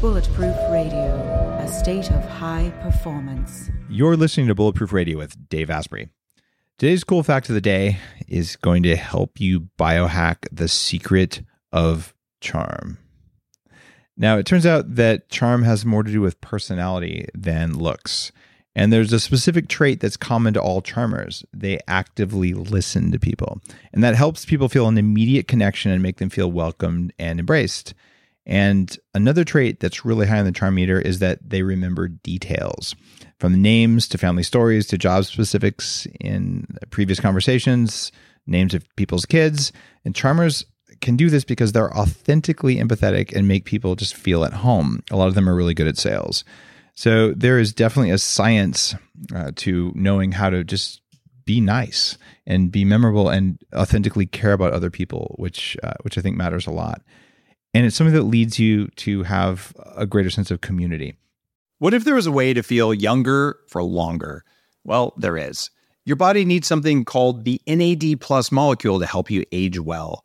Bulletproof Radio, a state of high performance. You're listening to Bulletproof Radio with Dave Asprey. Today's cool fact of the day is going to help you biohack the secret of charm. Now, it turns out that charm has more to do with personality than looks. And there's a specific trait that's common to all charmers. They actively listen to people. And that helps people feel an immediate connection and make them feel welcomed and embraced. And another trait that's really high on the charm meter is that they remember details from names to family stories to job specifics in previous conversations, names of people's kids. And charmers can do this because they're authentically empathetic and make people just feel at home. A lot of them are really good at sales. So there is definitely a science uh, to knowing how to just be nice and be memorable and authentically care about other people, which uh, which I think matters a lot and it's something that leads you to have a greater sense of community. What if there was a way to feel younger for longer? Well, there is. Your body needs something called the NAD plus molecule to help you age well.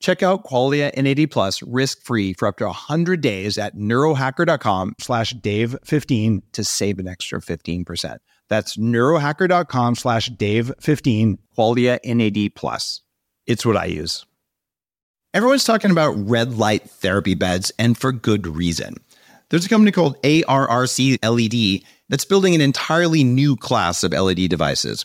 Check out Qualia NAD plus risk-free for up to 100 days at neurohacker.com slash dave15 to save an extra 15%. That's neurohacker.com slash dave15, Qualia NAD plus. It's what I use. Everyone's talking about red light therapy beds, and for good reason. There's a company called ARRC LED that's building an entirely new class of LED devices.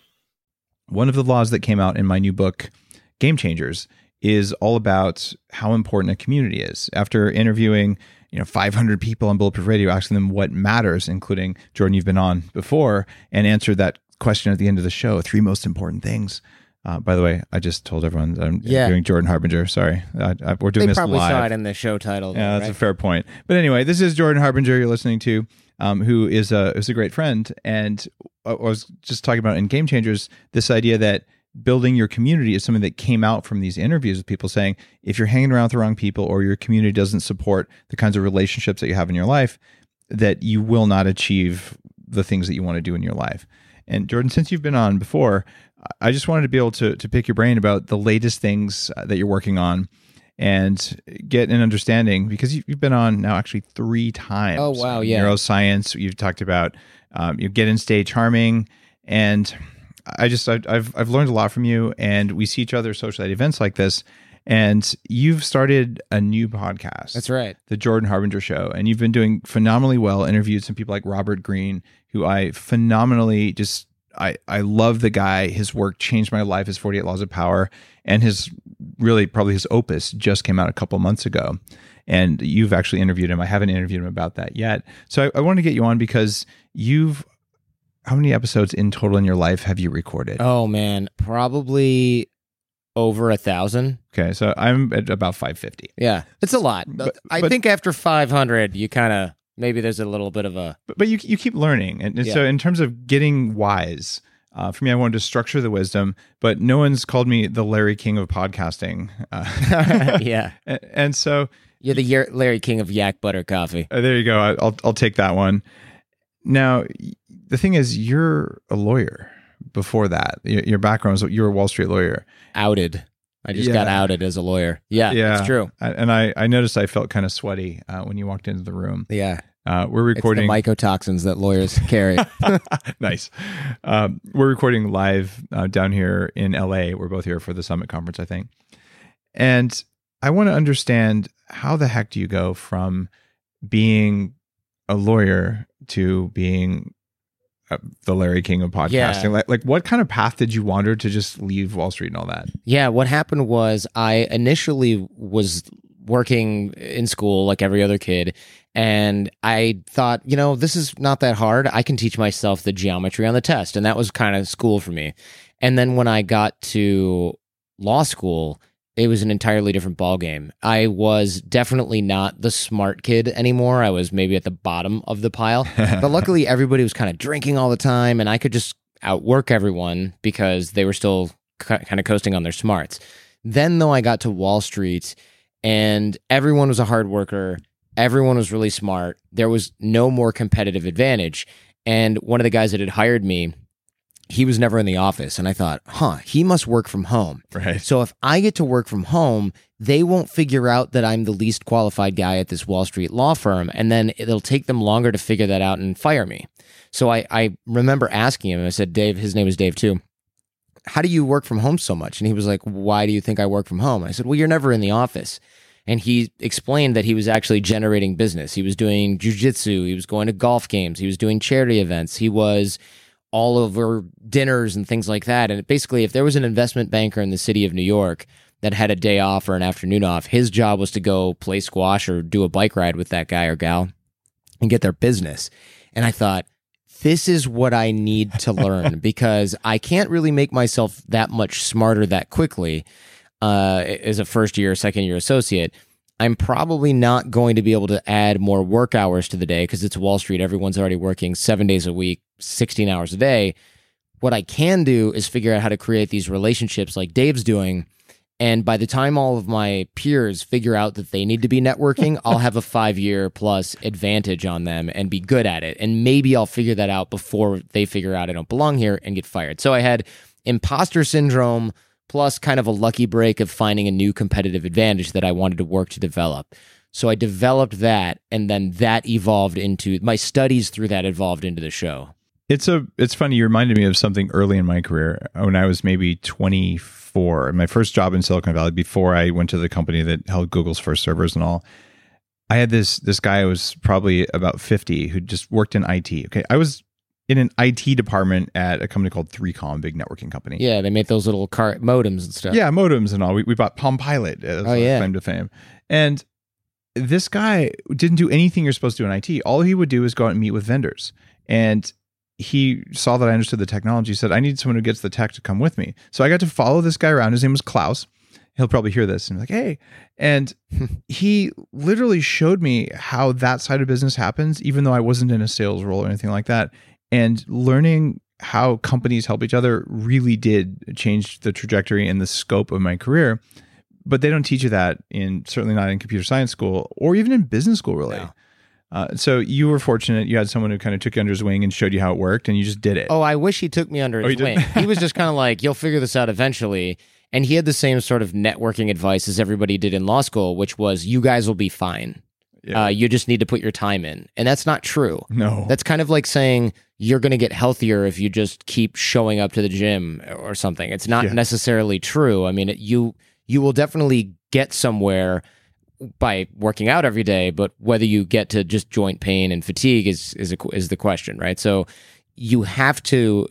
One of the laws that came out in my new book, Game Changers, is all about how important a community is. After interviewing, you know, 500 people on Bulletproof Radio, asking them what matters, including Jordan, you've been on before, and answered that question at the end of the show: three most important things. Uh, by the way, I just told everyone that I'm Yeah. doing Jordan Harbinger. Sorry, I, I, we're doing They this probably live. saw it in the show title. Yeah, though, that's a fair point. But anyway, this is Jordan Harbinger you're listening to, um, who is a is a great friend, and I was just talking about in Game Changers this idea that building your community is something that came out from these interviews with people saying if you're hanging around with the wrong people or your community doesn't support the kinds of relationships that you have in your life, that you will not achieve the things that you want to do in your life. And Jordan, since you've been on before, I just wanted to be able to to pick your brain about the latest things uh, that you're working on and get an understanding because you- you've been on now actually three times. Oh, wow, yeah. neuroscience. You've talked about um, you get in stay charming, and I just I've, I've I've learned a lot from you, and we see each other socially at events like this. And you've started a new podcast. That's right. The Jordan Harbinger Show. And you've been doing phenomenally well, interviewed some people like Robert Greene, who I phenomenally just I, I love the guy. His work changed my life, his 48 Laws of Power, and his really probably his opus just came out a couple months ago. And you've actually interviewed him. I haven't interviewed him about that yet. So I, I want to get you on because you've how many episodes in total in your life have you recorded? Oh man, probably over a thousand. Okay, so I'm at about 550. Yeah, it's a lot. But- I but- think after 500, you kind of maybe there's a little bit of a but, but you you keep learning and, and so in terms of getting wise uh, for me i wanted to structure the wisdom but no one's called me the larry king of podcasting uh, yeah. and, and so You're the Larry King of Yak Butter Coffee. uh, there you go I- i'll i'll take that one now the thing is you're a lawyer before that your, your background was you're a wall street lawyer Outed. I just got outed as a lawyer. Yeah, Yeah. it's true. I- and i i noticed i felt kind of sweaty uh, when you walked into the room Yeah. Uh, we're It's the recording. mycotoxins that lawyers carry. nice. Um, we're recording live uh, down here in LA. We're both here for the Summit Conference, I think. And I want to understand how the heck do you go from being a lawyer to being uh, the Larry King of podcasting? Yeah. Like, like, what kind of path did you wander to just leave Wall Street and all that? Yeah, what happened was I initially was working in school like every other kid, and I thought, you know, this is not that hard. I can teach myself the geometry on the test, and that was kind of school for me. And then when I got to law school, it was an entirely different ballgame. I was definitely not the smart kid anymore. I was maybe at the bottom of the pile. but luckily, everybody was kind of drinking all the time, and I could just outwork everyone because they were still kind of coasting on their smarts. Then, though, I got to Wall Street, and everyone was a hard worker. Everyone was really smart. There was no more competitive advantage. And one of the guys that had hired me, he was never in the office. And I thought, huh, he must work from home. right. So if I get to work from home, they won't figure out that I'm the least qualified guy at this Wall Street law firm. And then it'll take them longer to figure that out and fire me. So I, I remember asking him, I said, Dave, his name is Dave too. How do you work from home so much? And he was like, Why do you think I work from home? I said, Well, you're never in the office. And he explained that he was actually generating business. He was doing jujitsu. He was going to golf games. He was doing charity events. He was all over dinners and things like that. And basically, if there was an investment banker in the city of New York that had a day off or an afternoon off, his job was to go play squash or do a bike ride with that guy or gal and get their business. And I thought, this is what I need to learn because I can't really make myself that much smarter that quickly uh, as a first year, second year associate. I'm probably not going to be able to add more work hours to the day because it's Wall Street. Everyone's already working seven days a week, 16 hours a day. What I can do is figure out how to create these relationships like Dave's doing. And by the time all of my peers figure out that they need to be networking, I'll have a five year plus advantage on them and be good at it. And maybe I'll figure that out before they figure out I don't belong here and get fired. So I had imposter syndrome plus kind of a lucky break of finding a new competitive advantage that I wanted to work to develop. So I developed that, and then that evolved into my studies through that evolved into the show. It's a. It's funny. You reminded me of something early in my career when I was maybe 24. My first job in Silicon Valley before I went to the company that held Google's first servers and all. I had this this guy who was probably about 50 who just worked in IT. Okay, I was in an IT department at a company called 3Com, big networking company. Yeah, they made those little car modems and stuff. Yeah, modems and all. We, we bought Palm Pilot. As Oh, yeah. claim to fame. And this guy didn't do anything you're supposed to do in IT. All he would do is go out and meet with vendors. And he saw that I understood the technology. He said, I need someone who gets the tech to come with me. So I got to follow this guy around. His name was Klaus. He'll probably hear this and be like, hey. And he literally showed me how that side of business happens, even though I wasn't in a sales role or anything like that. And learning how companies help each other really did change the trajectory and the scope of my career. But they don't teach you that in certainly not in computer science school or even in business school, really. No. Uh, so you were fortunate; you had someone who kind of took you under his wing and showed you how it worked, and you just did it. Oh, I wish he took me under Oh, his he wing. he was just kind of like, "You'll figure this out eventually." And he had the same sort of networking advice as everybody did in law school, which was, "You guys will be fine. Yeah. Uh, you just need to put your time in." And that's not true. no, That's kind of like saying you're going to get healthier if you just keep showing up to the gym or something. It's not Yeah. necessarily true. I mean, it, you you will definitely get somewhere by working out every day, but whether you get to just joint pain and fatigue is is a, is the question, right? So you have to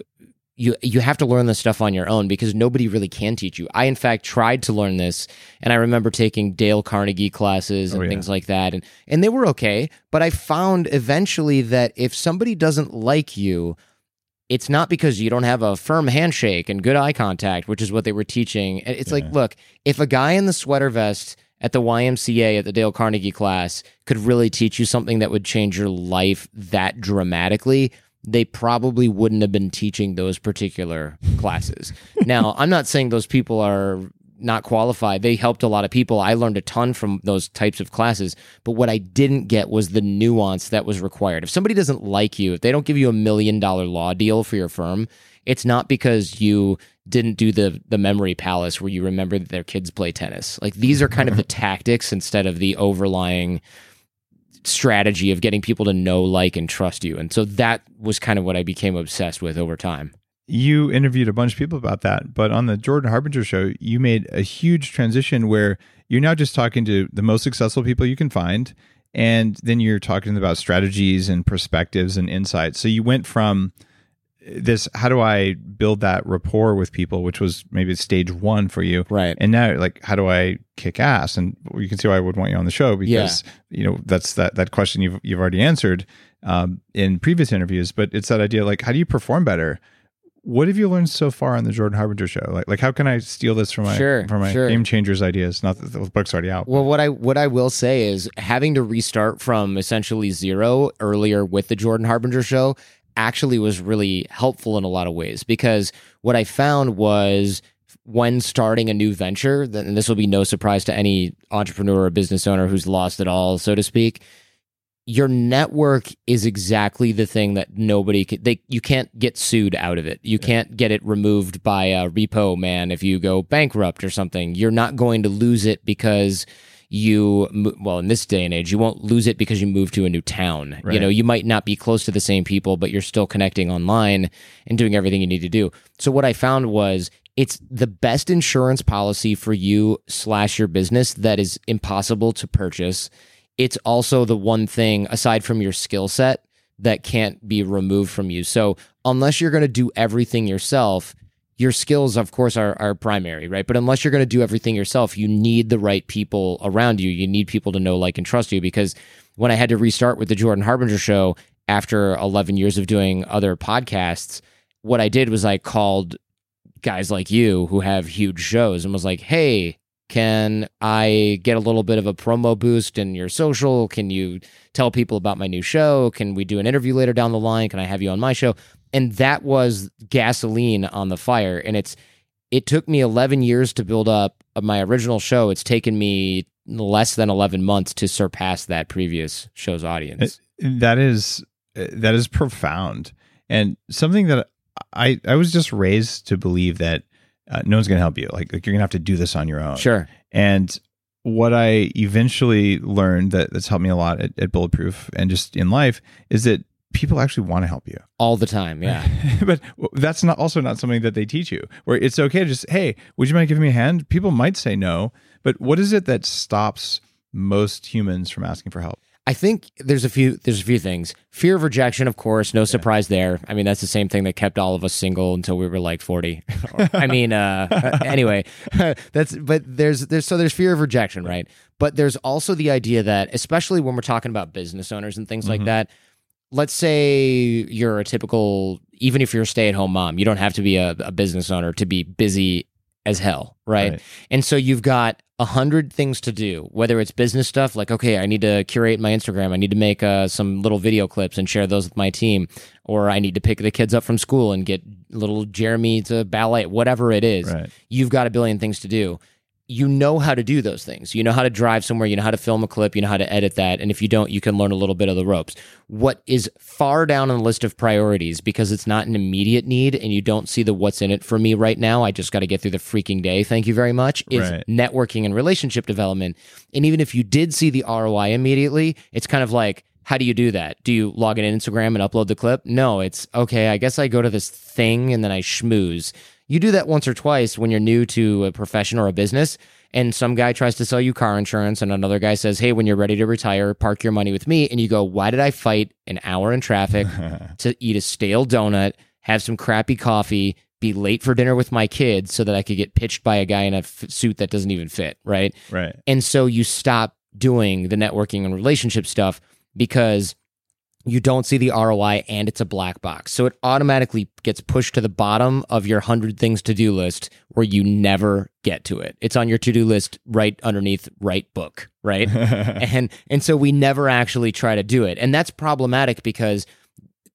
you you have to learn this stuff on your own because nobody really can teach you. I in fact tried to learn this and I remember taking Dale Carnegie classes oh, and Oh, yeah. things like that and and they were okay, but I found eventually that if somebody doesn't like you, it's not because you don't have a firm handshake and good eye contact, which is what they were teaching. It's like, look, if a guy in the sweater vest at the YMCA at the Dale Carnegie class could really teach you something that would change your life that dramatically, they probably wouldn't have been teaching those particular classes. now, I'm not saying those people are not qualified. They helped a lot of people. I learned a ton from those types of classes. But what I didn't get was the nuance that was required. If somebody doesn't like you, if they don't give you a million dollar law deal for your firm, it's not because you didn't do the the memory palace where you remember that their kids play tennis. Like these are kind of the tactics instead of the overlying strategy of getting people to know, like, and trust you. And so that was kind of what I became obsessed with over time. You interviewed a bunch of people about that, but on the Jordan Harbinger show, you made a huge transition where you're now just talking to the most successful people you can find. And then you're talking about strategies and perspectives and insights. So you went from this how do I build that rapport with people, which was maybe stage one for you. Right. And now like how do I kick ass? And you can see why I would want you on the show because you know that's that that question you've you've already answered um, in previous interviews, but it's that idea like how do you perform better? What have you learned so far on the Jordan Harbinger show? Like, like how can I steal this from my Sure, from my sure. game changers ideas? Not that the book's already out. Well, what I what I will say is having to restart from essentially zero earlier with the Jordan Harbinger show actually was really helpful in a lot of ways because what I found was when starting a new venture, and this will be no surprise to any entrepreneur or business owner who's lost it all, so to speak. Your network is exactly the thing that nobody can, they you can't get sued out of it. You can't get it removed by a repo man if you go bankrupt or something. You're not going to lose it because you well in this day and age you won't lose it because you move to a new town. You know you might not be close to the same people but you're still connecting online and doing everything you need to do. So what i found was it's the best insurance policy for you slash your business that is impossible to purchase it's also the one thing aside from your skill set that can't be removed from you. So unless you're going to do everything yourself your skills of course are, are primary right? But unless you're going to do everything yourself you need the right people around you. You need people to know like and trust you. Because when i had to restart with the jordan harbinger show after 11 years of doing other podcasts what i did was i called guys like you who have huge shows and was like hey can i get a little bit of a promo boost in your social? Can you tell people about my new show? Can we do an interview later down the line? Can i have you on my show? And that was gasoline on the fire. And it's it took me 11 years to build up my original show. It's taken me less than 11 months to surpass that previous show's audience. Uh, that is uh, that is profound. And something that I I was just raised to believe that uh, no one's going to help you. Like, like you're going to have to do this on your own. sure And what I eventually learned that that's helped me a lot at, at Bulletproof and just in life is that people actually want to help you. all the time yeah but that's not also not something that they teach you. Where it's okay to just hey, would you mind giving me a hand? People might say no, but what is it that stops most humans from asking for help? I think there's a few there's a few things. Fear of rejection, of course, no surprise there. I mean, that's the same thing that kept all of us single until we were like 40. I mean, uh anyway, that's but there's there's so there's fear of rejection, right? But there's also the idea that especially when we're talking about business owners and things like Mhm. that, let's say you're a typical even if you're a stay-at-home mom, you don't have to be a, a business owner to be busy as hell, right? Right. And so you've got a hundred things to do, whether it's business stuff, like, okay, I need to curate my Instagram. I need to make uh, some little video clips and share those with my team. Or I need to pick the kids up from school and get little Jeremy to ballet, whatever it is. Right. You've got a billion things to do. You know how to do those things. You know how to drive somewhere. You know how to film a clip. You know how to edit that. And if you don't, you can learn a little bit of the ropes. What is far down on the list of priorities because it's not an immediate need and you don't see the what's in it for me right now. I just got to get through the freaking day. Thank you very much. Is Right. networking and relationship development. And even if you did see the ROI immediately, it's kind of like, how do you do that? Do you log in Instagram and upload the clip? No, it's okay. I guess I go to this thing and then I schmooze. You do that once or twice when you're new to a profession or a business, and some guy tries to sell you car insurance, and another guy says, Hey, when you're ready to retire, park your money with me. And you go, Why did I fight an hour in traffic to eat a stale donut, have some crappy coffee, be late for dinner with my kids so that I could get pitched by a guy in a f- suit that doesn't even fit? Right. right. And so you stop doing the networking and relationship stuff because you don't see the ROI and it's a black box. So it automatically gets pushed to the bottom of your 100 things to do list where you never get to it. It's on your to do list right underneath write book, right? and and so we never actually try to do it. And that's problematic because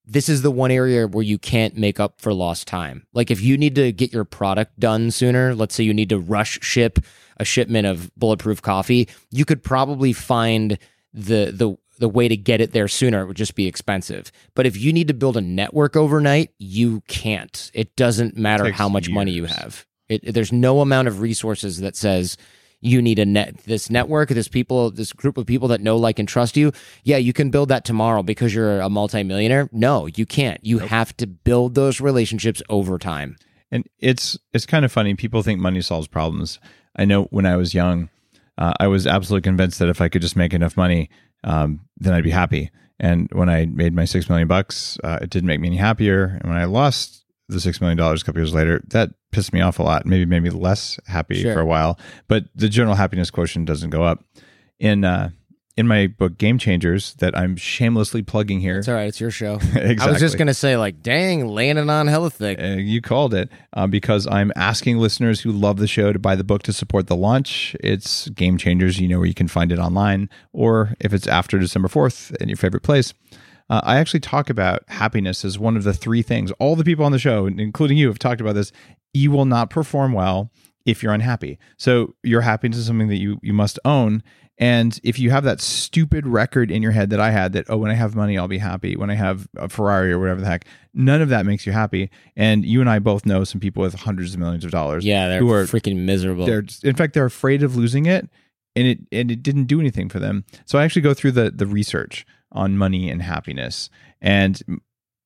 this is the one area where you can't make up for lost time. Like if you need to get your product done sooner, let's say you need to rush ship a shipment of bulletproof coffee, you could probably find the the the way to get it there sooner it would just be expensive. But if you need to build a network overnight, you can't. It doesn't matter Takes how much money you have. It, there's no amount of resources that says you need a net this network, this people, this group of people that know, like, and trust you. Yeah, you can build that tomorrow because you're a multimillionaire. No, you can't. You have to build those relationships over time. And it's it's kind of funny. People think money solves problems. I know when I was young, uh, I was absolutely convinced that if I could just make enough money, um, then I'd be happy. And when I made my six million bucks, uh, it didn't make me any happier. And when I lost the six million dollars a couple years later, that pissed me off a lot. Maybe made me less happy Sure. for a while. But the general happiness quotient doesn't go up. In uh, in my book Game Changers, that I'm shamelessly plugging here. It's all right. It's your show. exactly. I was just gonna say, like, dang, landing on hella thick. Uh, you called it uh, because I'm asking listeners who love the show to buy the book to support the launch. It's Game Changers. You know where you can find it online, or if it's after December 4th in your favorite place. Uh, I actually talk about happiness as one of the three things. All the people on the show, including you, have talked about this. You will not perform well if you're unhappy. So your happiness is something that you you must own. And if you have that stupid record in your head that I had that, oh, when I have money, I'll be happy. When I have a Ferrari or whatever the heck, none of that makes you happy. And you and I both know some people with hundreds of millions of dollars. Yeah, they're who are freaking miserable. they're in fact they're afraid of losing it, and it and it didn't do anything for them. So I actually go through the the research on money and happiness, and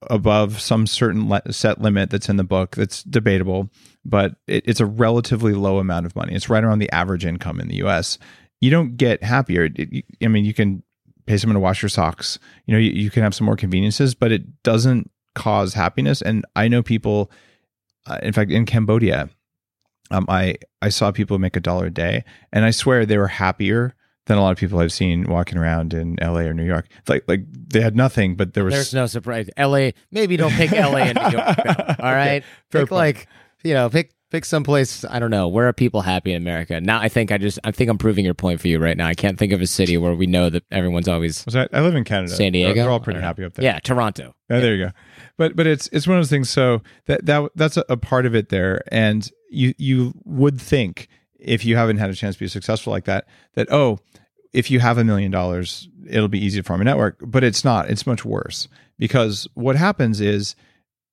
above some certain le- set limit that's in the book that's debatable, but it, it's a relatively low amount of money. It's right around the average income in the U.S. You don't get happier. It- I mean, you can pay someone to wash your socks. You know, you, you can have some more conveniences, but it doesn't cause happiness. And I know people, uh, in fact, in Cambodia, um, I I saw people make a dollar a day, and I swear they were happier than a lot of people I've seen walking around in L.A. or New York. Like like they had nothing, but there was There's no surprise. L.A. Maybe don't pick L.A. and New York. no. All right, fair pick point. like you know, pick pick someplace. I don't know. Where are people happy in America? Now, I think I just I think I'm proving your point for you right now. I can't think of a city where we know that everyone's always Was I, I live in Canada. San They're- Diego. They're all pretty happy up there. Yeah, Toronto. Oh, there you go. But but it's it's one of those things. So that that that's a, a part of it there, and you you would think if you haven't had a chance to be successful like that, that oh, if you have a million dollars, it'll be easy to form a network. But it's not. It's much worse because what happens is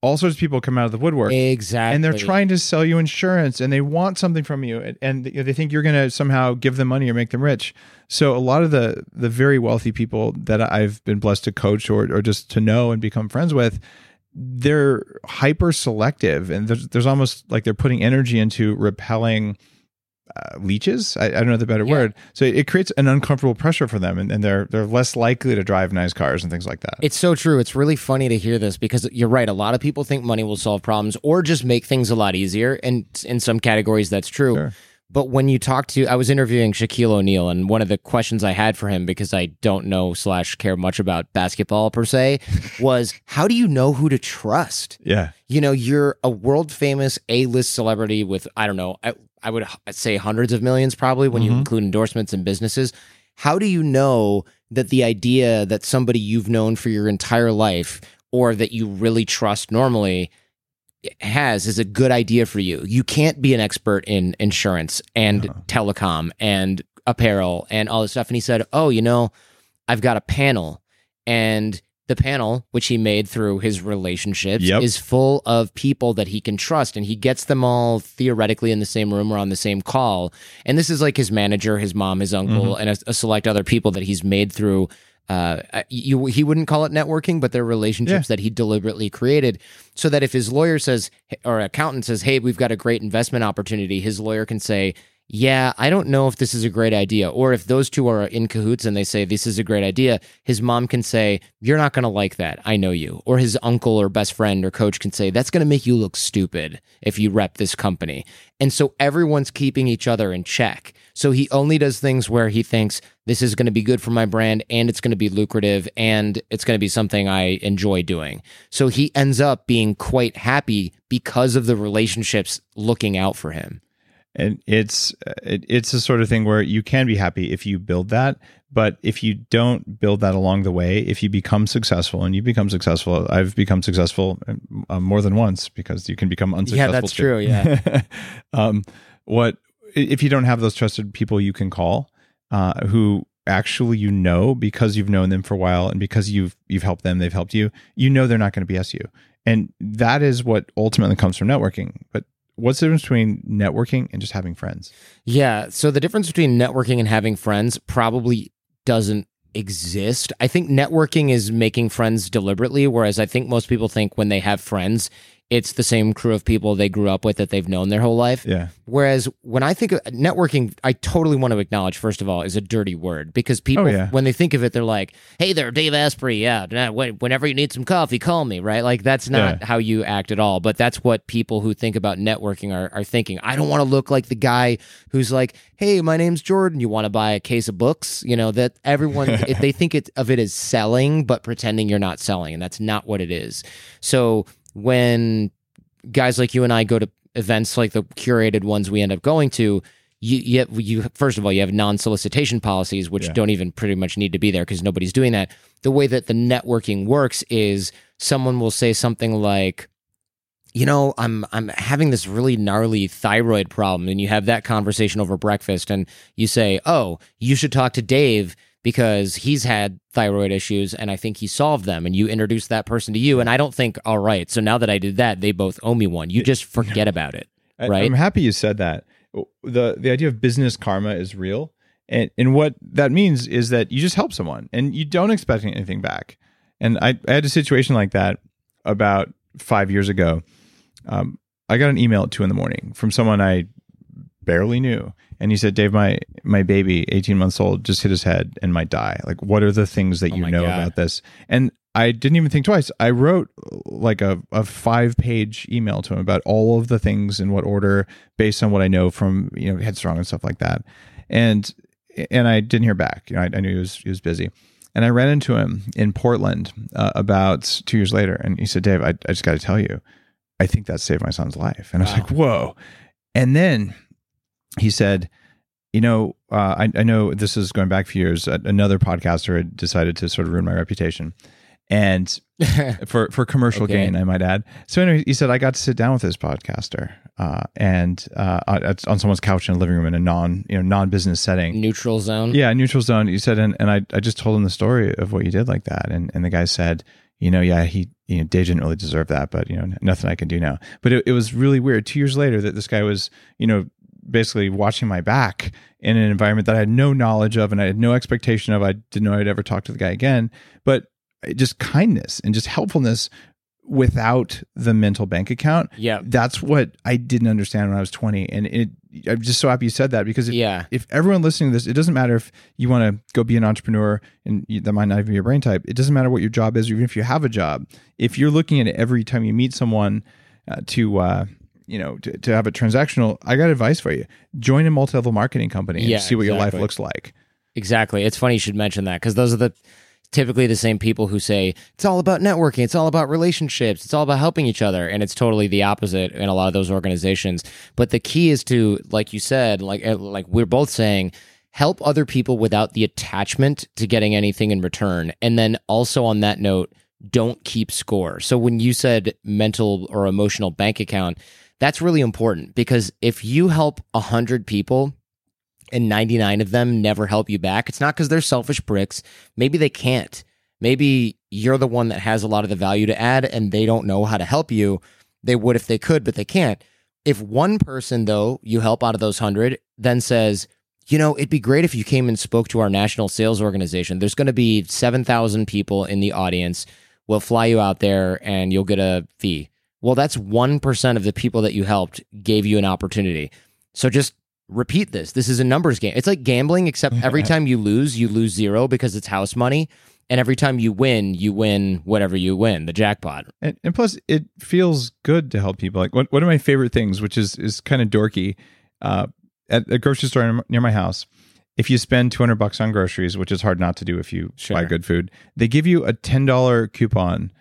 all sorts of people come out of the woodwork. Exactly. And they're trying to sell you insurance, and they want something from you, and, and they think you're going to somehow give them money or make them rich. So a lot of the the very wealthy people that I've been blessed to coach or or just to know and become friends with, they're hyper selective, and there's there's almost like they're putting energy into repelling uh, leeches. I, I don't know the better Yeah. word. So it creates an uncomfortable pressure for them, and, and they're they're less likely to drive nice cars and things like that. It's so true. It's really funny to hear this because you're right. A lot of people think money will solve problems or just make things a lot easier. And in some categories, that's true. Sure. But when you talk to, I was interviewing Shaquille O'Neal, and one of the questions I had for him because I don't know slash care much about basketball per se was, how do you know who to trust? yeah, You know, you're a world famous A list celebrity with, I don't know, I, would say hundreds of millions probably when you Mhm. include endorsements and businesses. How do you know that the idea that somebody you've known for your entire life or that you really trust normally has is a good idea for you? You can't be an expert in insurance and No. telecom and apparel and all this stuff. And he said, Oh, you know, I've got a panel and the panel, which he made through his relationships, Yep. is full of people that he can trust, and he gets them all theoretically in the same room or on the same call. And this is like his manager, his mom, his uncle, and a, a select other people that he's made through. Uh, you he wouldn't call it networking, but they're relationships that he deliberately created, so that if his lawyer says or accountant says, "Hey, we've got a great investment opportunity," his lawyer can say, yeah, I don't know if this is a great idea. Or if those two are in cahoots and they say this is a great idea, his mom can say, You're not going to like that. I know you. Or his uncle or best friend or coach can say, That's going to make you look stupid if you rep this company. And so everyone's keeping each other in check. So he only does things where he thinks this is going to be good for my brand and it's going to be lucrative and it's going to be something I enjoy doing. So he ends up being quite happy because of the relationships looking out for him. And it's it, it's the sort of thing where you can be happy if you build that but if you don't build that along the way if you become successful and you become successful i've become successful uh, more than once because you can become unsuccessful yeah that's too. true, yeah. um what if you don't have those trusted people you can call uh who actually you know because you've known them for a while and because you've you've helped them they've helped you you know they're not going to bs you and that is what ultimately comes from networking but what's the difference between networking and just having friends? Yeah. So the difference between networking and having friends probably doesn't exist. I think networking is making friends deliberately, whereas I think most people think when they have friends, it's the same crew of people they grew up with that they've known their whole life. Yeah. Whereas when I think of networking, I totally want to acknowledge, first of all, is a dirty word because people, Oh, yeah. when they think of it, they're like, hey there, Dave Asprey. Yeah. Whenever you need some coffee, call me, right? Like that's not Yeah. how you act at all. But that's what people who think about networking are, are thinking. I don't want to look like the guy who's like, hey, my name's Jordan. You want to buy a case of books? You know, that everyone, if they think it, of it as selling, but pretending you're not selling. And that's not what it is. So when guys like you and I go to events like the curated ones we end up going to, you, you, you first of all, you have non solicitation policies, which Yeah. don't even pretty much need to be there because nobody's doing that. The way that the networking works is someone will say something like, you know, I'm I'm having this really gnarly thyroid problem, and you have that conversation over breakfast, and you say, "Oh, you should talk to Dave because he's had thyroid issues, and I think he solved them." And you introduced that person to you, and I don't think, all right, so now that I did that, they both owe me one. You just forget about it. Right. I'm happy you said that. The the idea of business karma is real. And and what that means is that you just help someone and you don't expect anything back. And I, I had a situation like that about five years ago. Um, I got an email at two in the morning from someone I barely knew. And he said, Dave, my my baby, 18 months old, just hit his head and might die. Like, what are the things that Oh you know God. about this? And I didn't even think twice. I wrote like a, a five page email to him about all of the things in what order based on what I know from, you know, Headstrong and stuff like that. And and I didn't hear back. You know, I, I knew he was he was busy. And I ran into him in Portland uh, about two years later, and he said, "Dave, I, I just got to tell you, I think that saved my son's life." And I was Wow. like, "Whoa!" And then he said, "You know, uh, I, I know this is going back a few years. Another podcaster had decided to sort of ruin my reputation, and for for commercial Okay. gain, I might add. So anyway, he said I got to sit down with this podcaster, uh, and uh, on on someone's couch in a living room in a non you know non business setting. Neutral zone. Yeah, neutral zone. You said, and, and I, I just told him the story of what you did like that, and and the guy said, you know, yeah, he, you know, Dave didn't really deserve that, but you know, nothing I can do now. But it, it was really weird. Two years later, that this guy was, you know, basically watching my back in an environment that I had no knowledge of and I had no expectation of. I didn't know I'd ever talk to the guy again, but just kindness and just helpfulness without the mental bank account. Yeah. That's what I didn't understand when I was 20. And it, I'm just so happy you said that because if, Yeah. if everyone listening to this, it doesn't matter if you want to go be an entrepreneur and you, that might not even be your brain type. It doesn't matter what your job is, or even if you have a job. If you're looking at it every time you meet someone uh, to, uh, you know, to, to have a transactional, I got advice for you. Join a multi-level marketing company and Yeah, see what your life looks like. Exactly. It's funny you should mention that because those are the typically the same people who say it's all about networking, it's all about relationships, it's all about helping each other, and it's totally the opposite in a lot of those organizations. But the key is to, like you said, like uh, like we're both saying, help other people without the attachment to getting anything in return, and then also on that note, don't keep score. So when you said mental or emotional bank account. That's really important because if you help 100 people and 99 of them never help you back, it's not because they're selfish bricks. Maybe they can't. Maybe you're the one that has a lot of the value to add and they don't know how to help you. They would if they could, but they can't. If one person, though, you help out of those 100, then says, you know, it'd be great if you came and spoke to our national sales organization. There's going to be 7,000 people in the audience. We'll fly you out there and you'll get a fee. Well, that's 1% of the people that you helped gave you an opportunity. So just repeat this. This is a numbers game. It's like gambling, except every time you lose, you lose zero because it's house money. And every time you win, you win whatever you win, the jackpot. And, and plus, it feels good to help people. Like one, one of my favorite things, which is is kind of dorky, uh, at a grocery store near my house, if you spend two hundred bucks on groceries, which is hard not to do if you Sure. buy good food, they give you a ten dollar coupon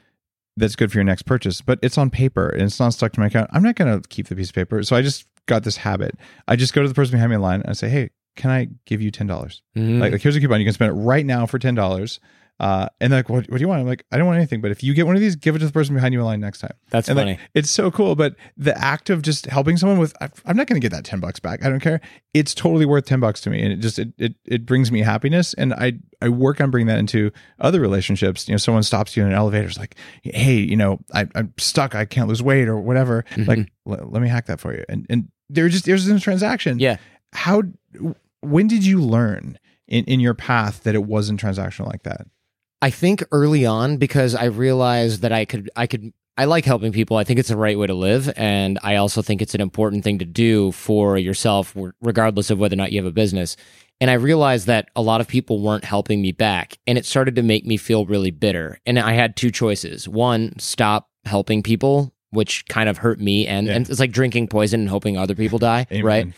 that's good for your next purchase. But it's on paper and it's not stuck to my account. I'm not going to keep the piece of paper, so I just got this habit. I just go to the person behind me in line and I say, "Hey, can I give you ten dollars?" Mhm. Like, like here's a coupon. You can spend it right now for ten dollars. Uh, and they're like, what, what do you want? I'm like, I don't want anything, but if you get one of these, give it to the person behind you in line next time. That's and funny. Like, it's so cool. But the act of just helping someone with, I'm not going to get that 10 bucks back. I don't care. It's totally worth 10 bucks to me. And it just, it, it, it brings me happiness. And I, I work on bringing that into other relationships. You know, someone stops you in an elevator, is like, Hey, you know, I, I'm stuck. I can't lose weight or whatever. Mhm. Like, "L- let me hack that for you. And, and there just, there's a transaction. yeah. How, when did you learn in, in your path that it wasn't transactional like that? I think early on because I realized that I could I could I like helping people. I think it's the right way to live and I also think it's an important thing to do for yourself regardless of whether or not you have a business. And I realized that a lot of people weren't helping me back and it started to make me feel really bitter. And I had two choices. One, stop helping people, which kind of hurt me and, Yeah. and it's like drinking poison and hoping other people die, Amen. right?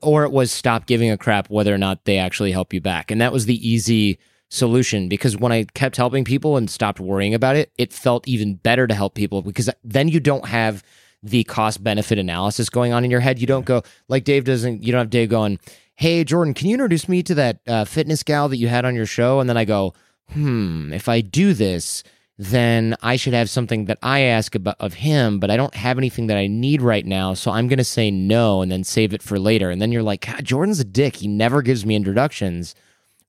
or it was stop giving a crap whether or not they actually help you back. And that was the easy solution because when I kept helping people and stopped worrying about it, it felt even better to help people because then you don't have the cost benefit analysis going on in your head. You don't go like Dave doesn't, you don't have Dave going, Hey, Jordan, can you introduce me to that uh, fitness gal that you had on your show? And then I go, Hmm, if I do this, then I should have something that I ask about of him, but I don't have anything that I need right now. So I'm going to say no and then save it for later. And then you're like, God, Jordan's a dick. He never gives me introductions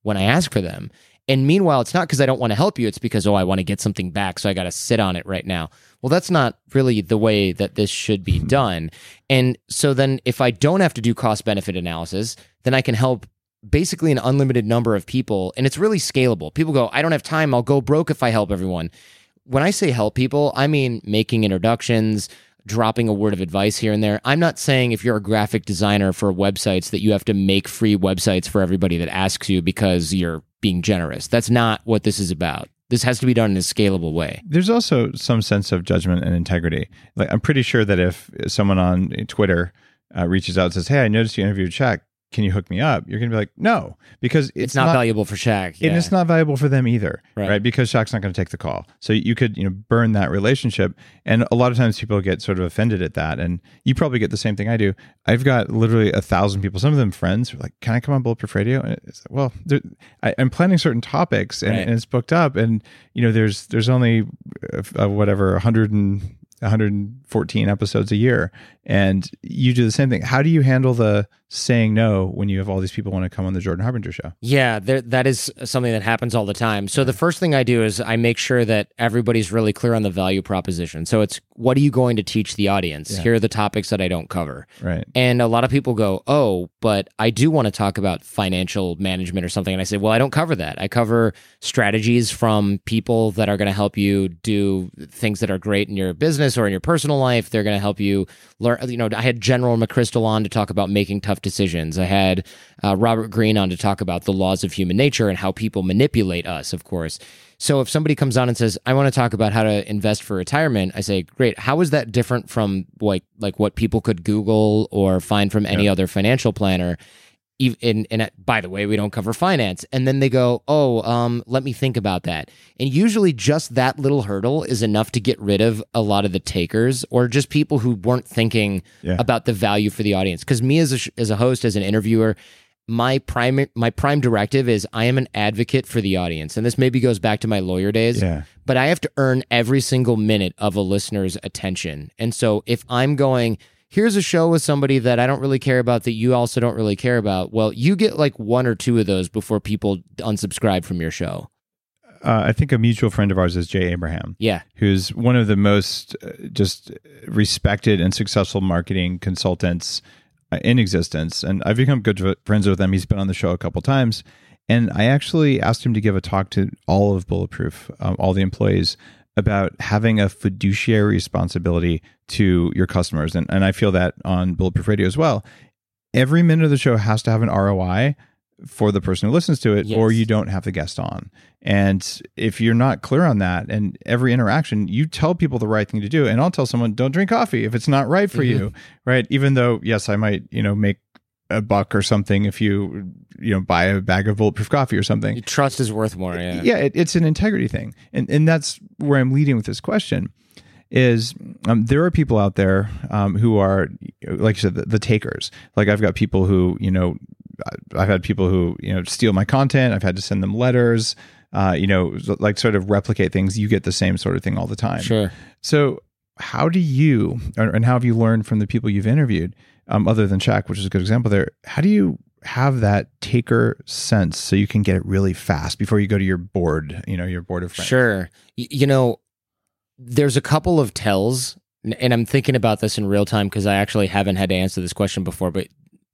when I ask for them. And meanwhile, it's not because I don't want to help you. It's because, oh, I want to get something back. So I got to sit on it right now. Well, that's not really the way that this should be hmm. done. And so then if I don't have to do cost benefit analysis, then I can help basically an unlimited number of people. And it's really scalable. People go, I don't have time. I'll go broke if I help everyone. When I say help people, I mean making introductions, dropping a word of advice here and there. I'm not saying if you're a graphic designer for websites that you have to make free websites for everybody that asks you because you're being generous. That's not what this is about. This has to be done in a scalable way. There's also some sense of judgment and integrity. Like I'm pretty sure that if someone on Twitter uh, reaches out and says, "Hey, I noticed you interviewed Shaq. Can you hook me up?" You're gonna be like, "No," because it's, It's, not, valuable for Shaq. and it's not valuable for them either, Right. right? Because Shaq's not going to take the call. So you could, you know, burn that relationship. And a lot of times people get sort of offended at that. And you probably get the same thing I do. I've got literally a thousand people, some of them friends, who are like, "Can I come on Bulletproof Radio?" And it's like, well, I, I'm planning certain topics, and, Right. and it's booked up. And you know, there's there's only uh, uh, whatever 100 and 114 episodes a year, and you do the same thing. How do you handle the saying no when you have all these people want to come on the Jordan Harbinger show? Yeah, there, that is something that happens all the time. So the first thing I do is I make sure that everybody's really clear on the value proposition. So it's what are you going to teach the audience? Yeah. Here are the topics that I don't cover. Right. And a lot of people go, "Oh, but I do want to talk about financial management or something." And I say, "Well, I don't cover that. I cover strategies from people that are going to help you do things that are great in your business or in your personal life. They're going to help you learn. You know, I had General McChrystal on to talk about making tough decisions. I had uh, Robert Greene on to talk about the laws of human nature and how people manipulate us. Of course." So if somebody comes on and says, "I want to talk about how to invest for retirement," I say, "Great. How is that different from like like what people could Google or find from any other financial planner?" And, and uh, by the way, we don't cover finance. And then they go, "Oh, um, let me think about that." And usually, just that little hurdle is enough to get rid of a lot of the takers or just people who weren't thinking Yeah. about the value for the audience. Because me as a as a host, as an interviewer, my prime my prime directive is I am an advocate for the audience, and this maybe goes back to my lawyer days. Yeah. But I have to earn every single minute of a listener's attention, and so if I'm going, here's a show with somebody that I don't really care about that you also don't really care about, well, you get like one or two of those before people unsubscribe from your show. Uh, I think a mutual friend of ours is Jay Abraham. Yeah, who's one of the most uh, just respected and successful marketing consultants uh, in existence. And I've become good friends with him. He's been on the show a couple times. And I actually asked him to give a talk to all of Bulletproof, um, all the employees, about having a fiduciary responsibility to your customers. And, and I feel that on Bulletproof Radio as well. Every minute of the show has to have an ROI for the person who listens to it, or you don't have the guest on. And if you're not clear on that, and every interaction, you tell people the right thing to do. And I'll tell someone, don't drink coffee if it's not right for mm-hmm. you, right? Even though, yes, I might, you know, make a buck or something if you, you know, buy a bag of bulletproof coffee or something. trust is worth more. Yeah, Yeah, it, it's an integrity thing, and and that's where I'm leading with this question. Is um, there are people out there um, who are, like you said, the, the takers. Like I've got people who, you know, I've had people who, you know, steal my content. I've had to send them letters. uh, you know, like sort of replicate things, you get the same sort of thing all the time. Sure. So, how do you, or, and how have you learned from the people you've interviewed, um, other than Shaq, which is a good example there? How do you have that taker sense so you can get it really fast before you go to your board, you know, your board of friends? Sure. You know, there's a couple of tells, and I'm thinking about this in real time because I actually haven't had to answer this question before, but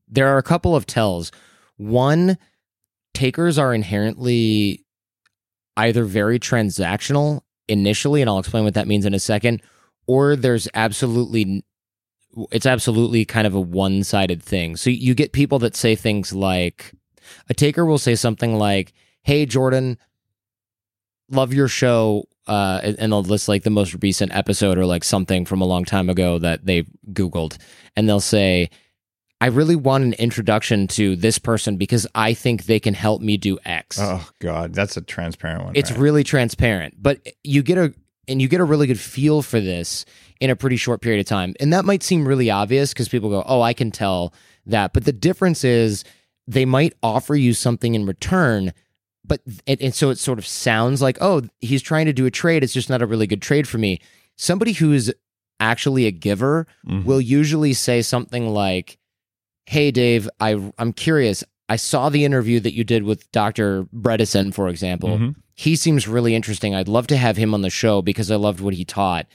there are a couple of tells. One, takers are inherently either very transactional initially, and I'll explain what that means in a second, or there's absolutely it's absolutely kind of a one-sided thing. So you get people that say things like a taker will say something like, "Hey Jordan, love your show." Uh, and and they'll list like the most recent episode or like something from a long time ago that they Googled. And they'll say, I really want an introduction to this person because I think they can help me do X. Oh God, that's a transparent one. It's right? really transparent, but you get a and you get a really good feel for this in a pretty short period of time. And that might seem really obvious because people go, "Oh, I can tell that." But the difference is they might offer you something in return, but and, and so it sort of sounds like, "Oh, he's trying to do a trade. It's just not a really good trade for me." Somebody who is actually a giver Mhm. will usually say something like, "Hey, Dave, I I'm curious. I saw the interview that you did with Dr. Bredesen, for example. Mhm. He seems really interesting. I'd love to have him on the show because I loved what he taught."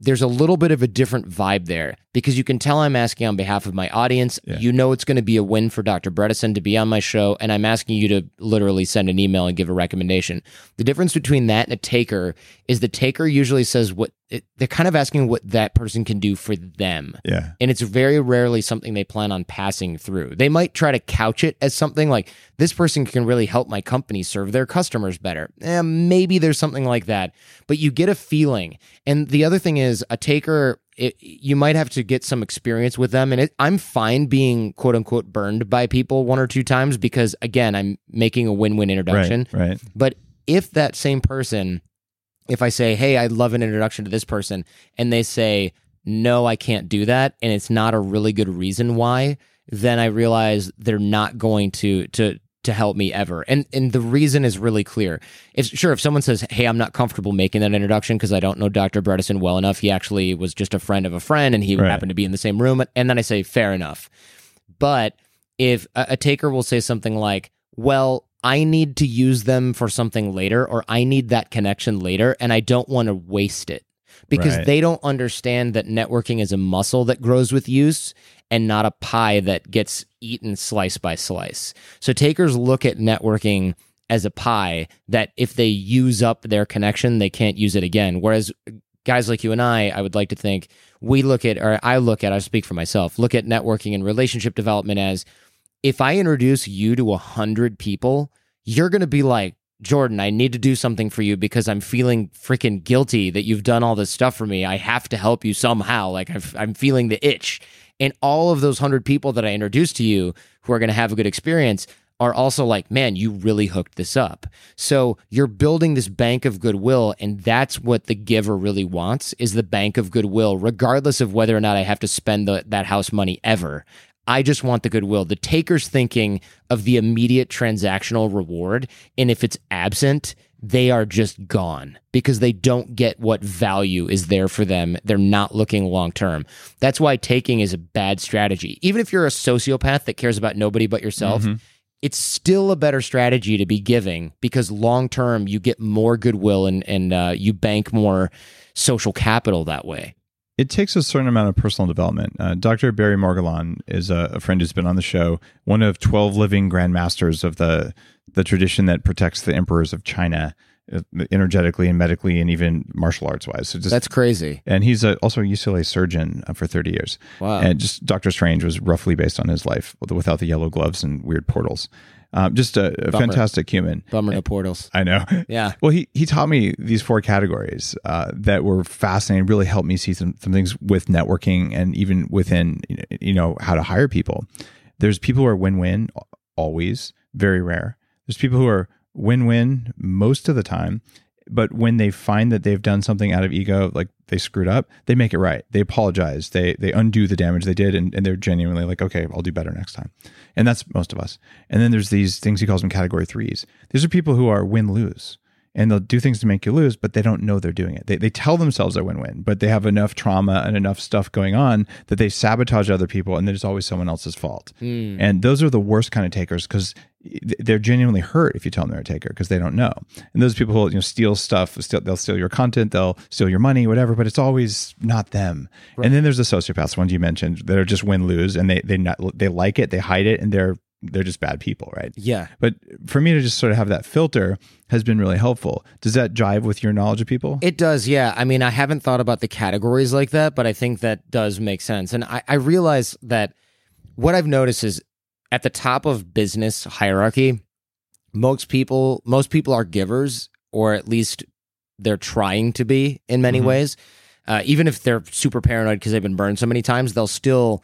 There's a little bit of a different vibe there because you can tell I'm asking on behalf of my audience. Yeah. You know it's going to be a win for Dr. Bredesen to be on my show, and I'm asking you to literally send an email and give a recommendation. The difference between that and a taker is the taker usually says what it, they're kind of asking what that person can do for them. Yeah. And it's very rarely something they plan on passing through. They might try to couch it as something like, this person can really help my company serve their customers better. Eh, maybe there's something like that, but you get a feeling. And the other thing is, a taker, it, you might have to get some experience with them. And it, I'm fine being quote unquote burned by people one or two times because, again, I'm making a win win introduction. Right. Right. But if that same person, if I say, hey, I'd love an introduction to this person, and they say, no, I can't do that, and it's not a really good reason why, then I realize they're not going to to to help me ever. And and the reason is really clear. If sure, if someone says, "Hey, I'm not comfortable making that introduction because I don't know Dr. Bredesen well enough. He actually was just a friend of a friend, and he Right. happened to be in the same room," and then I say, "Fair enough." But if a, a taker will say something like, "Well, I need to use them for something later, or I need that connection later, and I don't want to waste it," because Right. they don't understand that networking is a muscle that grows with use and not a pie that gets eaten slice by slice. So takers look at networking as a pie that if they use up their connection, they can't use it again. Whereas guys like you and I, I would like to think we look at, or I look at, I speak for myself, look at networking and relationship development as if I introduce you to a hundred people, you're going to be like, Jordan, I need to do something for you because I'm feeling freaking guilty that you've done all this stuff for me. I have to help you somehow. Like I've, I'm feeling the itch. And all of those hundred people that I introduced to you who are going to have a good experience are also like, man, you really hooked this up. So you're building this bank of goodwill, and that's what the giver really wants is the bank of goodwill, regardless of whether or not I have to spend the, that house money ever. I just want the goodwill. The taker's thinking of the immediate transactional reward, and if it's absent, they are just gone because they don't get what value is there for them. They're not looking long term. That's why taking is a bad strategy. Even if you're a sociopath that cares about nobody but yourself, it's still a better strategy to be giving because long term you get more goodwill and and uh, you bank more social capital that way. It takes a certain amount of personal development. Uh, Dr. Barry Morguelan is a, a friend who's been on the show, one of 12 living grandmasters of the, the tradition that protects the emperors of China energetically and medically and even martial arts wise. So just, That's crazy. and he's a, also a UCLA surgeon uh, for 30 years. Wow. And just Doctor Strange was roughly based on his life without the yellow gloves and weird portals. Um, just a, a fantastic human. Bummer no portals. I know. Yeah. Well, he he taught me these four categories uh, that were fascinating. Really helped me see some some things with networking and even within you know how to hire people. There's people who are win win always, very rare. There's people who are win win most of the time, but when they find that they've done something out of ego, like they screwed up, they make it right. They apologize. They they undo the damage they did, and, and they're genuinely like, okay, I'll do better next time. And that's most of us. And then there's these things he calls them category threes. These are people who are win lose and they'll do things to make you lose, but they don't know they're doing it. They, they tell themselves they're win win, but they have enough trauma and enough stuff going on that they sabotage other people, and it's always someone else's fault. Mm. And those are the worst kind of takers because they're genuinely hurt if you tell them they're a taker because they don't know. And those people who you know steal stuff, steal, they'll steal your content, they'll steal your money, whatever. But it's always not them. Right. And then there's the sociopaths, ones you mentioned, that are just win lose, and they they not, they like it, they hide it, and they're they're just bad people, right? Yeah. But for me to just sort of have that filter has been really helpful. Does that jive with your knowledge of people? It does, yeah. I mean, I haven't thought about the categories like that, but I think that does make sense. And I, I realize that what I've noticed is at the top of business hierarchy, most people most people are givers, or at least they're trying to be in many mm-hmm. ways. Uh, even if they're super paranoid because they've been burned so many times, they'll still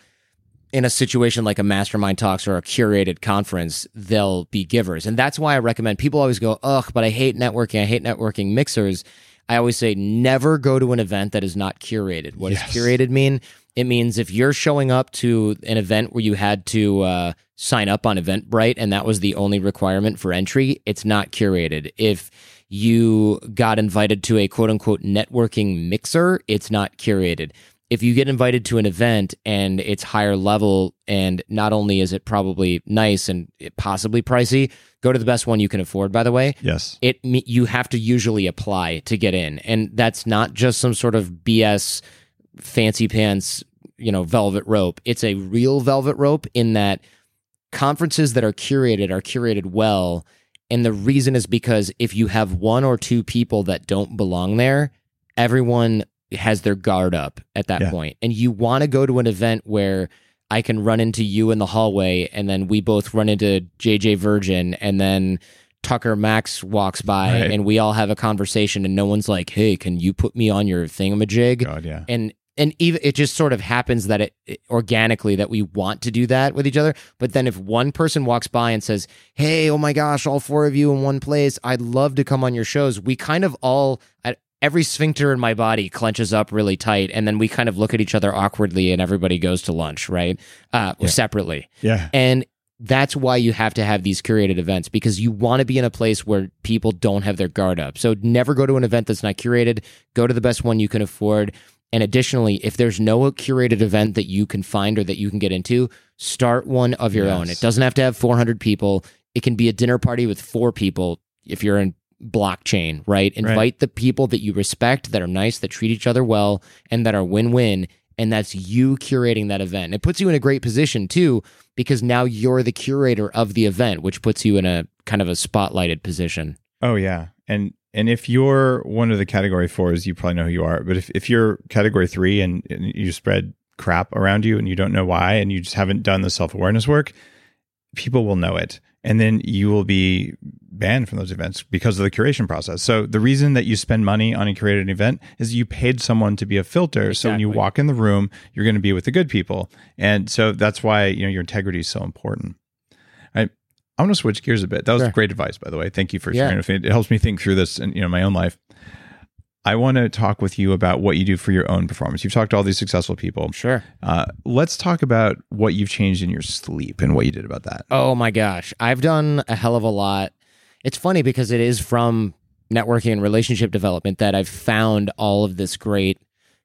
in a situation like a mastermind talks or a curated conference, they'll be givers. And that's why I recommend people always go, ugh, but I hate networking. I hate networking mixers. I always say never go to an event that is not curated. What yes. does curated mean? It means if you're showing up to an event where you had to uh, sign up on Eventbrite and that was the only requirement for entry, it's not curated. If you got invited to a quote unquote networking mixer, it's not curated. If you get invited to an event and it's higher level and not only is it probably nice and possibly pricey go to the best one you can afford by the way. Yes. It you have to usually apply to get in. And that's not just some sort of bs fancy pants you know velvet rope it's a real velvet rope in that conferences that are curated are curated well and the reason is because if you have one or two people that don't belong there everyone has their guard up at that yeah. And you want to go to an event where I can run into you in the hallway and then we both run into JJ Virgin and then Tucker Max walks by right. and we all have a conversation and no one's like, "Hey, can you put me on your thingamajig?" God, yeah. And and even it just sort of happens that it, it, organically that we want to do that with each other. But then if one person walks by and says hey oh my gosh all four of you in one place. I'd love to come on your shows. We kind of all at, every sphincter in my body clenches up really tight and then we kind of look at each other awkwardly and everybody goes to lunch right? Uh, yeah. separately. Yeah. And that's why you have to have these curated events because you want to be in a place where people don't have their guard up. So never go to an event that's not curated. Go to the best one you can afford and additionally if there's no curated event that you can find or that you can get into start one of your yes. own it doesn't have to have 400 people it can be a dinner party with four people if you're in blockchain, right? Invite right. the people that you respect, that are nice, that treat each other well, and that are win win. And that's you curating that event. It puts you in a great position too, because now you're the curator of the event, which puts you in a kind of a spotlighted position. Oh, yeah. And and if you're one of the category fours, you probably know who you are. But if, if you're category three and, and you spread crap around you and you don't know why and you just haven't done the self awareness work, people will know it and then you will be banned from those events because of the curation process. So the reason that you spend money on a curated event is you paid someone to be a filter. Exactly. So when you walk in the room, you're going to be with the good people, and so that's why you know your integrity is so important. I I want to switch gears a bit. That was sure. great advice, by the way. Thank you for sharing. Yeah. It helps me think through this in you know my own life. I want to talk with you about what you do for your own performance. You've talked to all these successful people. Sure. Uh, let's talk about what you've changed in your sleep and what you did about that. Oh my gosh. I've done a hell of a lot. It's funny because it is from networking and relationship development that I've found all of this great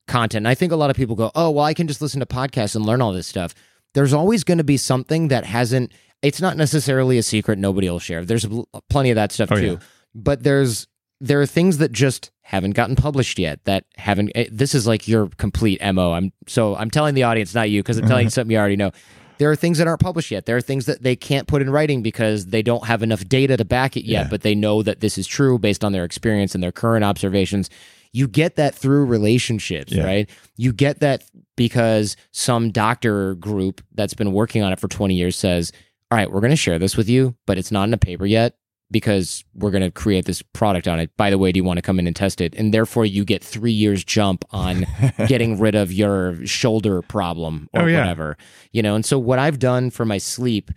content. And I think a lot of people go, oh, well, I can just listen to podcasts and learn all this stuff. There's always going to be something that hasn't, it's not necessarily a secret nobody will share. There's plenty of that stuff oh, too. Yeah. But there's there are things that just haven't gotten published yet that haven't eh, this is like your complete mo i'm so i'm telling the audience not you because i'm telling you something you already know there are things that aren't published yet there are things that they can't put in writing because they don't have enough data to back it yet yeah. but they know that this is true based on their experience and their current observations you get that through relationships yeah. right you get that because some doctor group that's been working on it for 20 years says all right we're going to share this with you but it's not in a paper yet because we're going to create this product on it. By the way, do you want to come in and test it? And therefore, you get three years jump on getting rid of your shoulder problem or oh, yeah. whatever, you know. And so, what I've done for my sleep,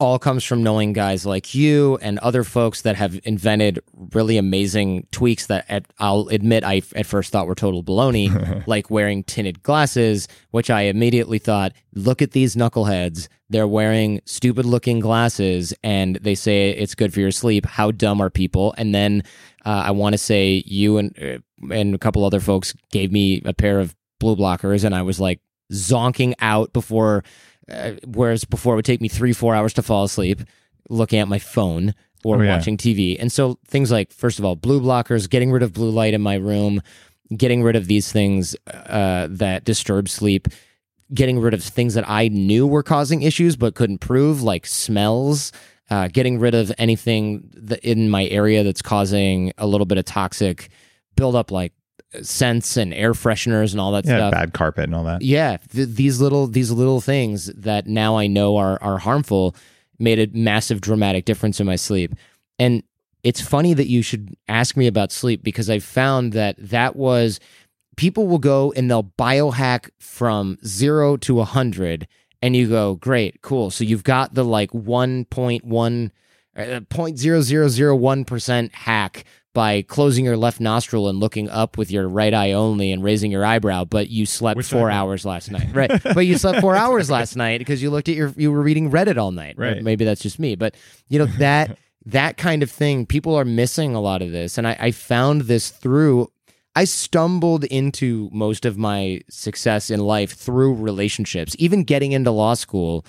all comes from knowing guys like you and other folks that have invented really amazing tweaks that at, I'll admit I at first thought were total baloney, like wearing tinted glasses, which I immediately thought, look at these knuckleheads. They're wearing stupid looking glasses and they say it's good for your sleep. How dumb are people? And then uh, I want to say you and uh, and a couple other folks gave me a pair of blue blockers, and I was like zonking out before uh, whereas before it would take me three, four hours to fall asleep looking at my phone or Oh, yeah. watching TV. And so things like, first of all, blue blockers, getting rid of blue light in my room, getting rid of these things uh, that disturb sleep, getting rid of things that I knew were causing issues but couldn't prove, like smells. Uh, getting rid of anything in my area that's causing a little bit of toxic buildup, like scents and air fresheners and all that Yeah, stuff. bad carpet and all that. Yeah, th- these little these little things that now I know are are harmful made a massive dramatic difference in my sleep. And it's funny that you should ask me about sleep because I found that that was people will go and they'll biohack from 0 to 100 and you go, "Great, cool. So you've got the like 1.1 uh, 0.0001% hack by closing your left nostril and looking up with your right eye only and raising your eyebrow, but you slept Which four hours last night. Right. but you slept four hours last night because you looked at your you were reading Reddit all night. Or Right. maybe that's just me. But you know, that that kind of thing, people are missing a lot of this. And I, I found this through I stumbled into most of my success in life through relationships. Even getting into law school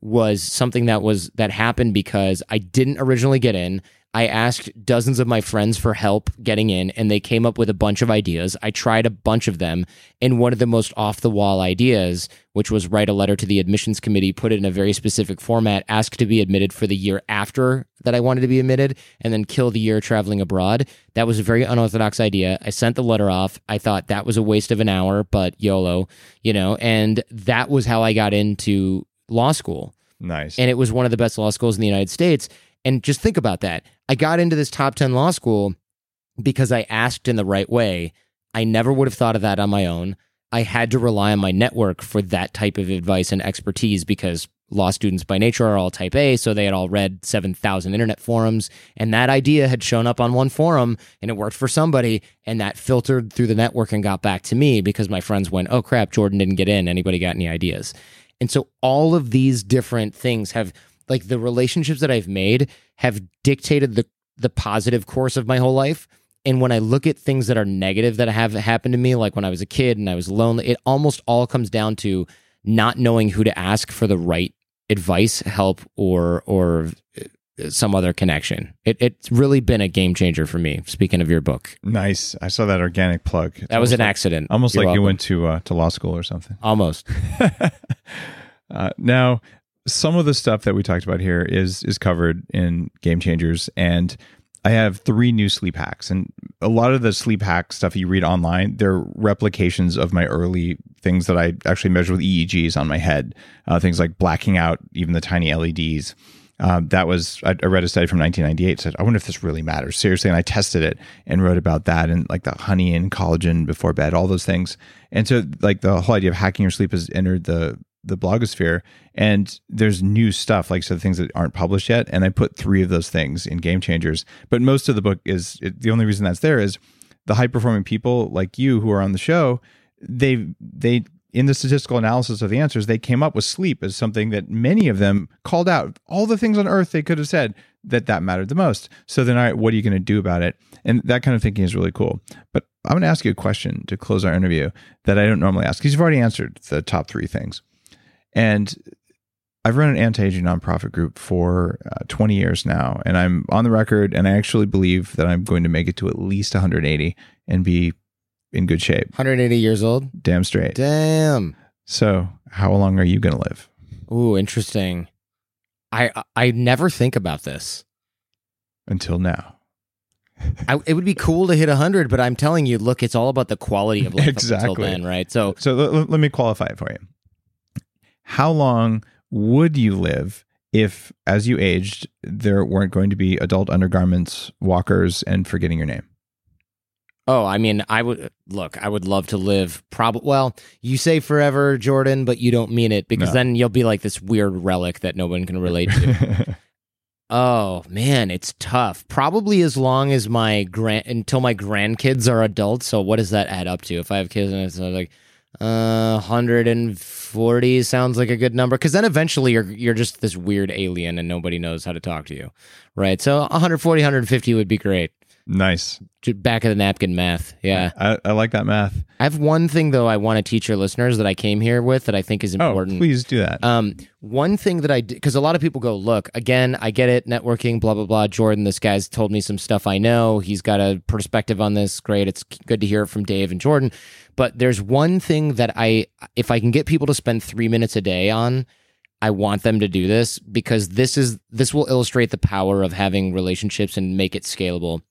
was something that was that happened because I didn't originally get in. I asked dozens of my friends for help getting in, and they came up with a bunch of ideas. I tried a bunch of them, and one of the most off the wall ideas, which was write a letter to the admissions committee, put it in a very specific format, ask to be admitted for the year after that I wanted to be admitted, and then kill the year traveling abroad. That was a very unorthodox idea. I sent the letter off. I thought that was a waste of an hour, but YOLO, you know, and that was how I got into law school Nice. and it was one of the best law schools in the United States. And just think about that. I got into this top 10 law school because I asked in the right way. I never would have thought of that on my own. I had to rely on my network for that type of advice and expertise because law students by nature are all type A, so they had all read 7,000 internet forums. And that idea had shown up on one forum and it worked for somebody. And that filtered through the network and got back to me because my friends went, oh crap, Jordan didn't get in. Anybody got any ideas? And so all of these different things have like the relationships that I've made have dictated the the positive course of my whole life. And when I look at things that are negative that have happened to me, like when I was a kid and I was lonely, it almost all comes down to not knowing who to ask for the right advice, help, or or uh, some other connection. It, it's really been a game changer for me. Speaking of your book, nice. I saw that organic plug. It's that was an like- accident. Almost You're like you went to uh, to law school or something. almost. uh, now, some of the stuff that we talked about here is is covered in Game Changers, and I have three new sleep hacks. And a lot of the sleep hack stuff you read online, they're replications of my early things that I actually measured with EEGs on my head. Uh, things like blacking out even the tiny LEDs. Um, that was I, I read a study from 1998 said I wonder if this really matters seriously, and I tested it and wrote about that and like the honey and collagen before bed, all those things. And so like the whole idea of hacking your sleep has entered the the blogosphere, and there's new stuff like so things that aren't published yet. And I put three of those things in Game Changers, but most of the book is it, the only reason that's there is the high performing people like you who are on the show. They they in the statistical analysis of the answers, they came up with sleep as something that many of them called out. All the things on earth they could have said that that mattered the most. So then, all right, what are you going to do about it? And that kind of thinking is really cool. But I'm going to ask you a question to close our interview that I don't normally ask because you've already answered the top three things. And I've run an anti-aging nonprofit group for uh, 20 years now, and I'm on the record, and I actually believe that I'm going to make it to at least 180 and be in good shape. 180 years old. Damn straight. Damn. So, how long are you going to live? Ooh, interesting. I I never think about this. Until now. I, it would be cool to hit 100, but I'm telling you, look, it's all about the quality of life Exactly. until then, right? So, So, let, let me qualify it for you. How long would you live if, as you aged, there weren't going to be adult undergarments, walkers, and forgetting your name? Oh, I mean, I would look. I would love to live. Probably. Well, you say forever, Jordan, but you don't mean it because No. then you'll be like this weird relic that no one can relate to. oh man, it's tough. Probably as long as my grand until my grandkids are adults. So what does that add up to? If I have kids and it's uh, like uh 140 sounds like a good number because then eventually you're you're just this weird alien and nobody knows how to talk to you right? So 140 150 would be great nice. Back of the napkin math yeah I, I like that math. I have one thing though I want to teach your listeners that I came here with that I think is Oh, important. please do that. Um, one thing that I because a lot of people go, look, again, I get it, networking, blah blah blah. Jordan, this guy's told me some stuff I know. He's got a perspective on this. Great, it's good to hear it from Dave and Jordan. But there's one thing that I, if I can get people to spend three minutes a day on, I want them to do this because this is this will illustrate the power of having relationships and make it scalable.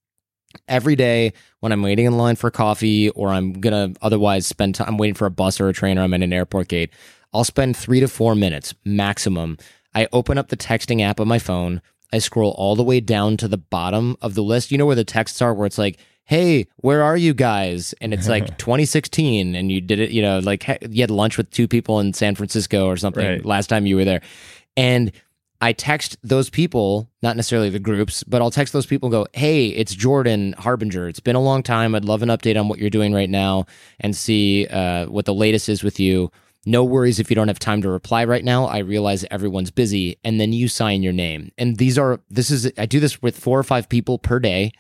Every day when I'm waiting in line for coffee or I'm gonna otherwise spend time I'm waiting for a bus or a train or I'm at an airport gate, I'll spend three to four minutes maximum. I open up the texting app on my phone. I scroll all the way down to the bottom of the list. You know where the texts are, where it's like, "Hey, where are you guys?" And it's like 2016, and you did it. You know, like you had lunch with two people in San Francisco or something Right. last time you were there, and I text those people, not necessarily the groups, but I'll text those people and go, Hey, it's Jordan Harbinger. It's been a long time. I'd love an update on what you're doing right now and see uh, what the latest is with you. No worries if you don't have time to reply right now. I realize everyone's busy. And then you sign your name. And these are, this is, I do this with four or five people per day,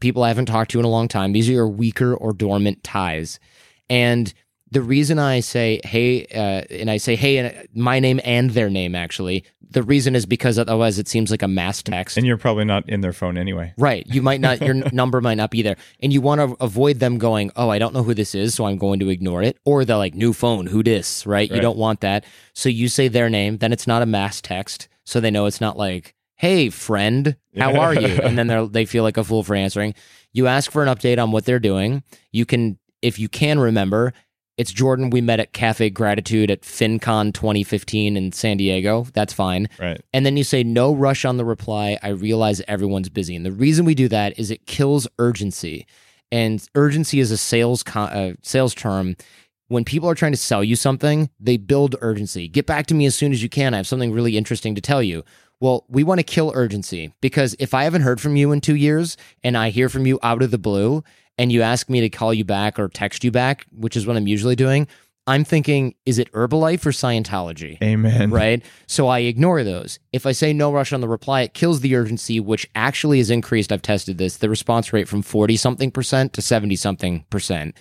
people I haven't talked to in a long time. These are your weaker or dormant ties. And the reason I say hey, uh, and I say hey, and my name and their name actually, the reason is because otherwise it seems like a mass text. and you're probably not in their phone anyway. Right. You might not, your number might not be there. And you want to avoid them going, oh, I don't know who this is, so I'm going to ignore it. Or they're like, new phone, who dis, right? You don't want that. So you say their name, then it's not a mass text. So they know it's not like, hey, friend, how are you? And then they're, they feel like a fool for answering. You ask for an update on what they're doing. You can, if you can remember, it's Jordan. We met at Cafe Gratitude at FinCon 2015 in San Diego. That's fine. Right. And then you say, no rush on the reply. I realize everyone's busy. And the reason we do that is it kills urgency. And urgency is a sales con- uh, sales term. When people are trying to sell you something, they build urgency. Get back to me as soon as you can. I have something really interesting to tell you. Well, we want to kill urgency because if I haven't heard from you in two years and I hear from you out of the blue and you ask me to call you back or text you back, which is what I'm usually doing, I'm thinking, is it Herbalife or Scientology? Amen. right? So I ignore those. If I say no rush on the reply, it kills the urgency, which actually is increased. I've tested this, the response rate from 40 something percent to 70 something percent.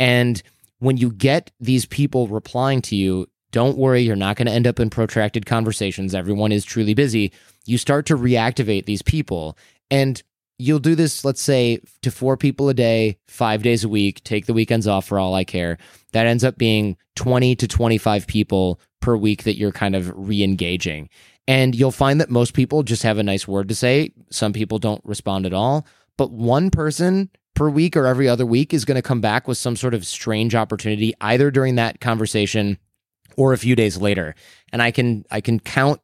And when you get these people replying to you, don't worry, you're not going to end up in protracted conversations. Everyone is truly busy. You start to reactivate these people. And you'll do this, let's say, to four people a day, five days a week, take the weekends off for all I care. That ends up being 20 to 25 people per week that you're kind of re engaging. And you'll find that most people just have a nice word to say. Some people don't respond at all. But one person per week or every other week is going to come back with some sort of strange opportunity, either during that conversation or a few days later. And I can I can count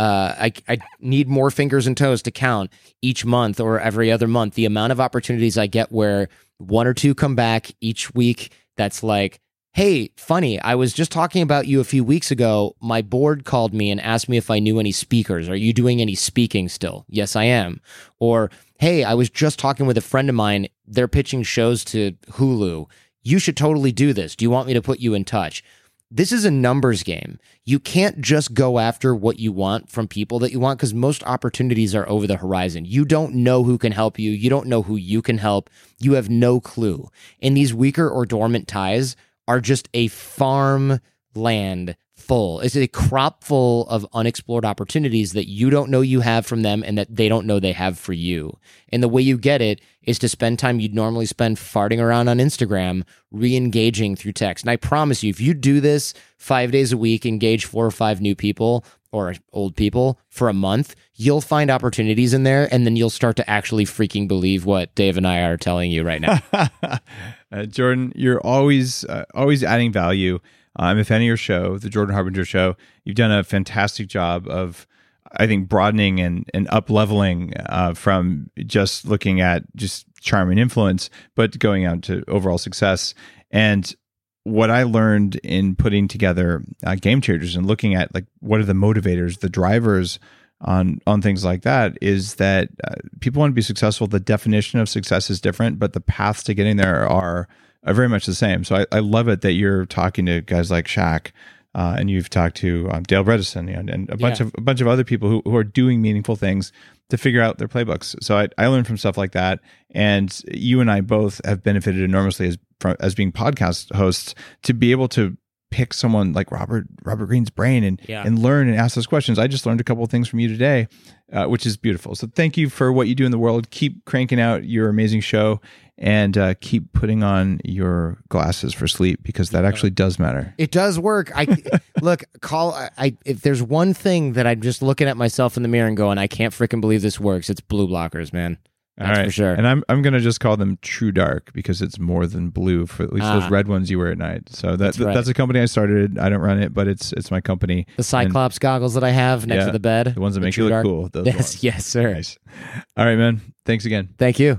uh, I, I need more fingers and toes to count each month or every other month the amount of opportunities I get where one or two come back each week. That's like, hey, funny, I was just talking about you a few weeks ago. My board called me and asked me if I knew any speakers. Are you doing any speaking still? Yes, I am. Or, hey, I was just talking with a friend of mine. They're pitching shows to Hulu. You should totally do this. Do you want me to put you in touch? This is a numbers game. You can't just go after what you want from people that you want because most opportunities are over the horizon. You don't know who can help you. You don't know who you can help. You have no clue. And these weaker or dormant ties are just a farm land full. It's a crop full of unexplored opportunities that you don't know you have from them and that they don't know they have for you. And the way you get it is to spend time you'd normally spend farting around on Instagram, re engaging through text. And I promise you, if you do this five days a week, engage four or five new people or old people for a month, you'll find opportunities in there. And then you'll start to actually freaking believe what Dave and I are telling you right now. uh, Jordan, you're always uh, always adding value. I'm a fan of your show, the Jordan Harbinger Show. You've done a fantastic job of, I think, broadening and and up leveling uh, from just looking at just charm and influence, but going out to overall success. And what I learned in putting together uh, game changers and looking at like what are the motivators, the drivers on on things like that is that uh, people want to be successful. The definition of success is different, but the paths to getting there are, are very much the same. So I, I love it that you're talking to guys like Shaq. Uh, and you've talked to um, Dale Bredesen and, and a bunch Yeah. of a bunch of other people who, who are doing meaningful things to figure out their playbooks. So I, I learned from stuff like that, and you and I both have benefited enormously as from, as being podcast hosts to be able to pick someone like Robert Robert Greene's brain and Yeah. and learn and ask those questions. I just learned a couple of things from you today, uh, which is beautiful. So thank you for what you do in the world. Keep cranking out your amazing show and uh, keep putting on your glasses for sleep because that actually does matter. It does work. I look, call. I- I if there's one thing that I'm just looking at myself in the mirror and going, I can't freaking believe this works. It's blue blockers, man. That's All right. for sure. And I'm I'm gonna just call them True Dark because it's more than blue for at least Ah. those red ones you wear at night. So that, That's right. that's a company I started. I don't run it, but it's it's my company. the Cyclops goggles that I have next Yeah, to the bed, The ones that the make you look Dark. cool. Those Yes, ones. yes, sir. Nice. All right, man. Thanks again. Thank you.